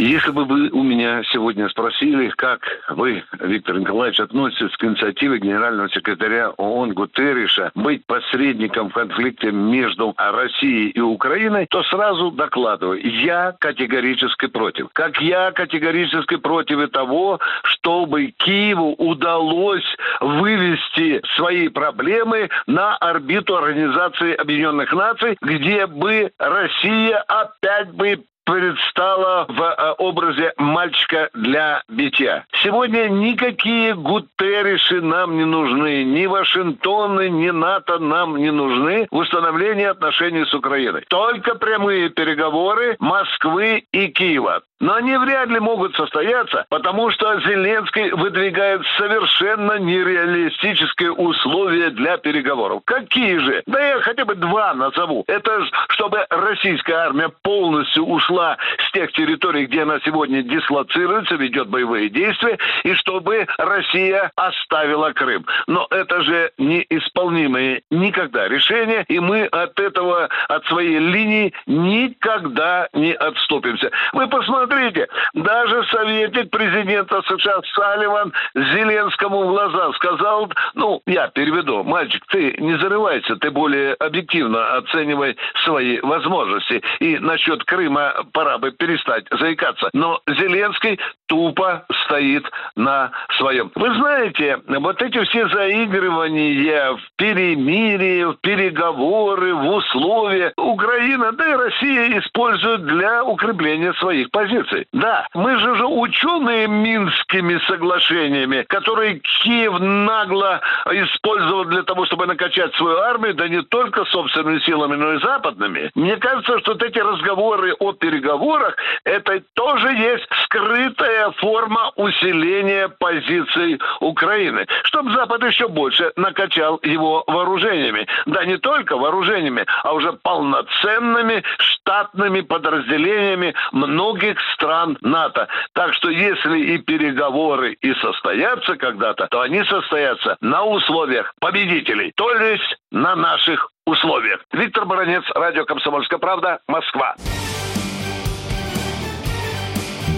Если бы вы у меня сегодня спросили, как вы, Виктор Николаевич, относитесь к инициативе генерального секретаря ООН Гутерриша быть посредником в конфликте между Россией и Украиной, то сразу докладываю, я категорически против. Как я категорически против того, чтобы Киеву удалось вывести свои проблемы на орбиту Организации Объединенных Наций, где бы Россия опять бы предстала в э, образе мальчика для битья. Сегодня никакие Гутерриши нам не нужны, ни Вашингтоны, ни НАТО нам не нужны в установлении отношений с Украиной. Только прямые переговоры Москвы и Киева. Но они вряд ли могут состояться, потому что Зеленский выдвигает совершенно нереалистические условия для переговоров. Какие же? Да я хотя бы два назову. Это чтобы российская армия полностью ушла с тех территорий, где она сегодня дислоцируется, ведет боевые действия, и чтобы Россия оставила Крым. Но это же неисполнимые никогда решения, и мы от этого, от своей линии никогда не отступимся. Вы посмотрите, Смотрите, даже советник президента США Салливан Зеленскому в глаза сказал, ну, я переведу, мальчик, ты не зарывайся, ты более объективно оценивай свои возможности. И насчет Крыма пора бы перестать заикаться. Но Зеленский тупо стоит на своем. Вы знаете, вот эти все заигрывания в перемирие, в переговоры, в условия Украина, да и Россия используют для укрепления своих позиций. Да, мы же уже ученые Минскими соглашениями, которые Киев нагло использовал для того, чтобы накачать свою армию, да не только собственными силами, но и западными. Мне кажется, что вот эти разговоры о переговорах, это тоже есть скрытая форма усиления позиций Украины, чтобы Запад еще больше накачал его вооружениями. Да не только вооружениями, а уже полноценными штатными подразделениями многих стран НАТО. Так что если и переговоры и состоятся когда-то, то они состоятся на условиях победителей, то есть на наших условиях. Виктор Баранец, Радио «Комсомольская правда», Москва.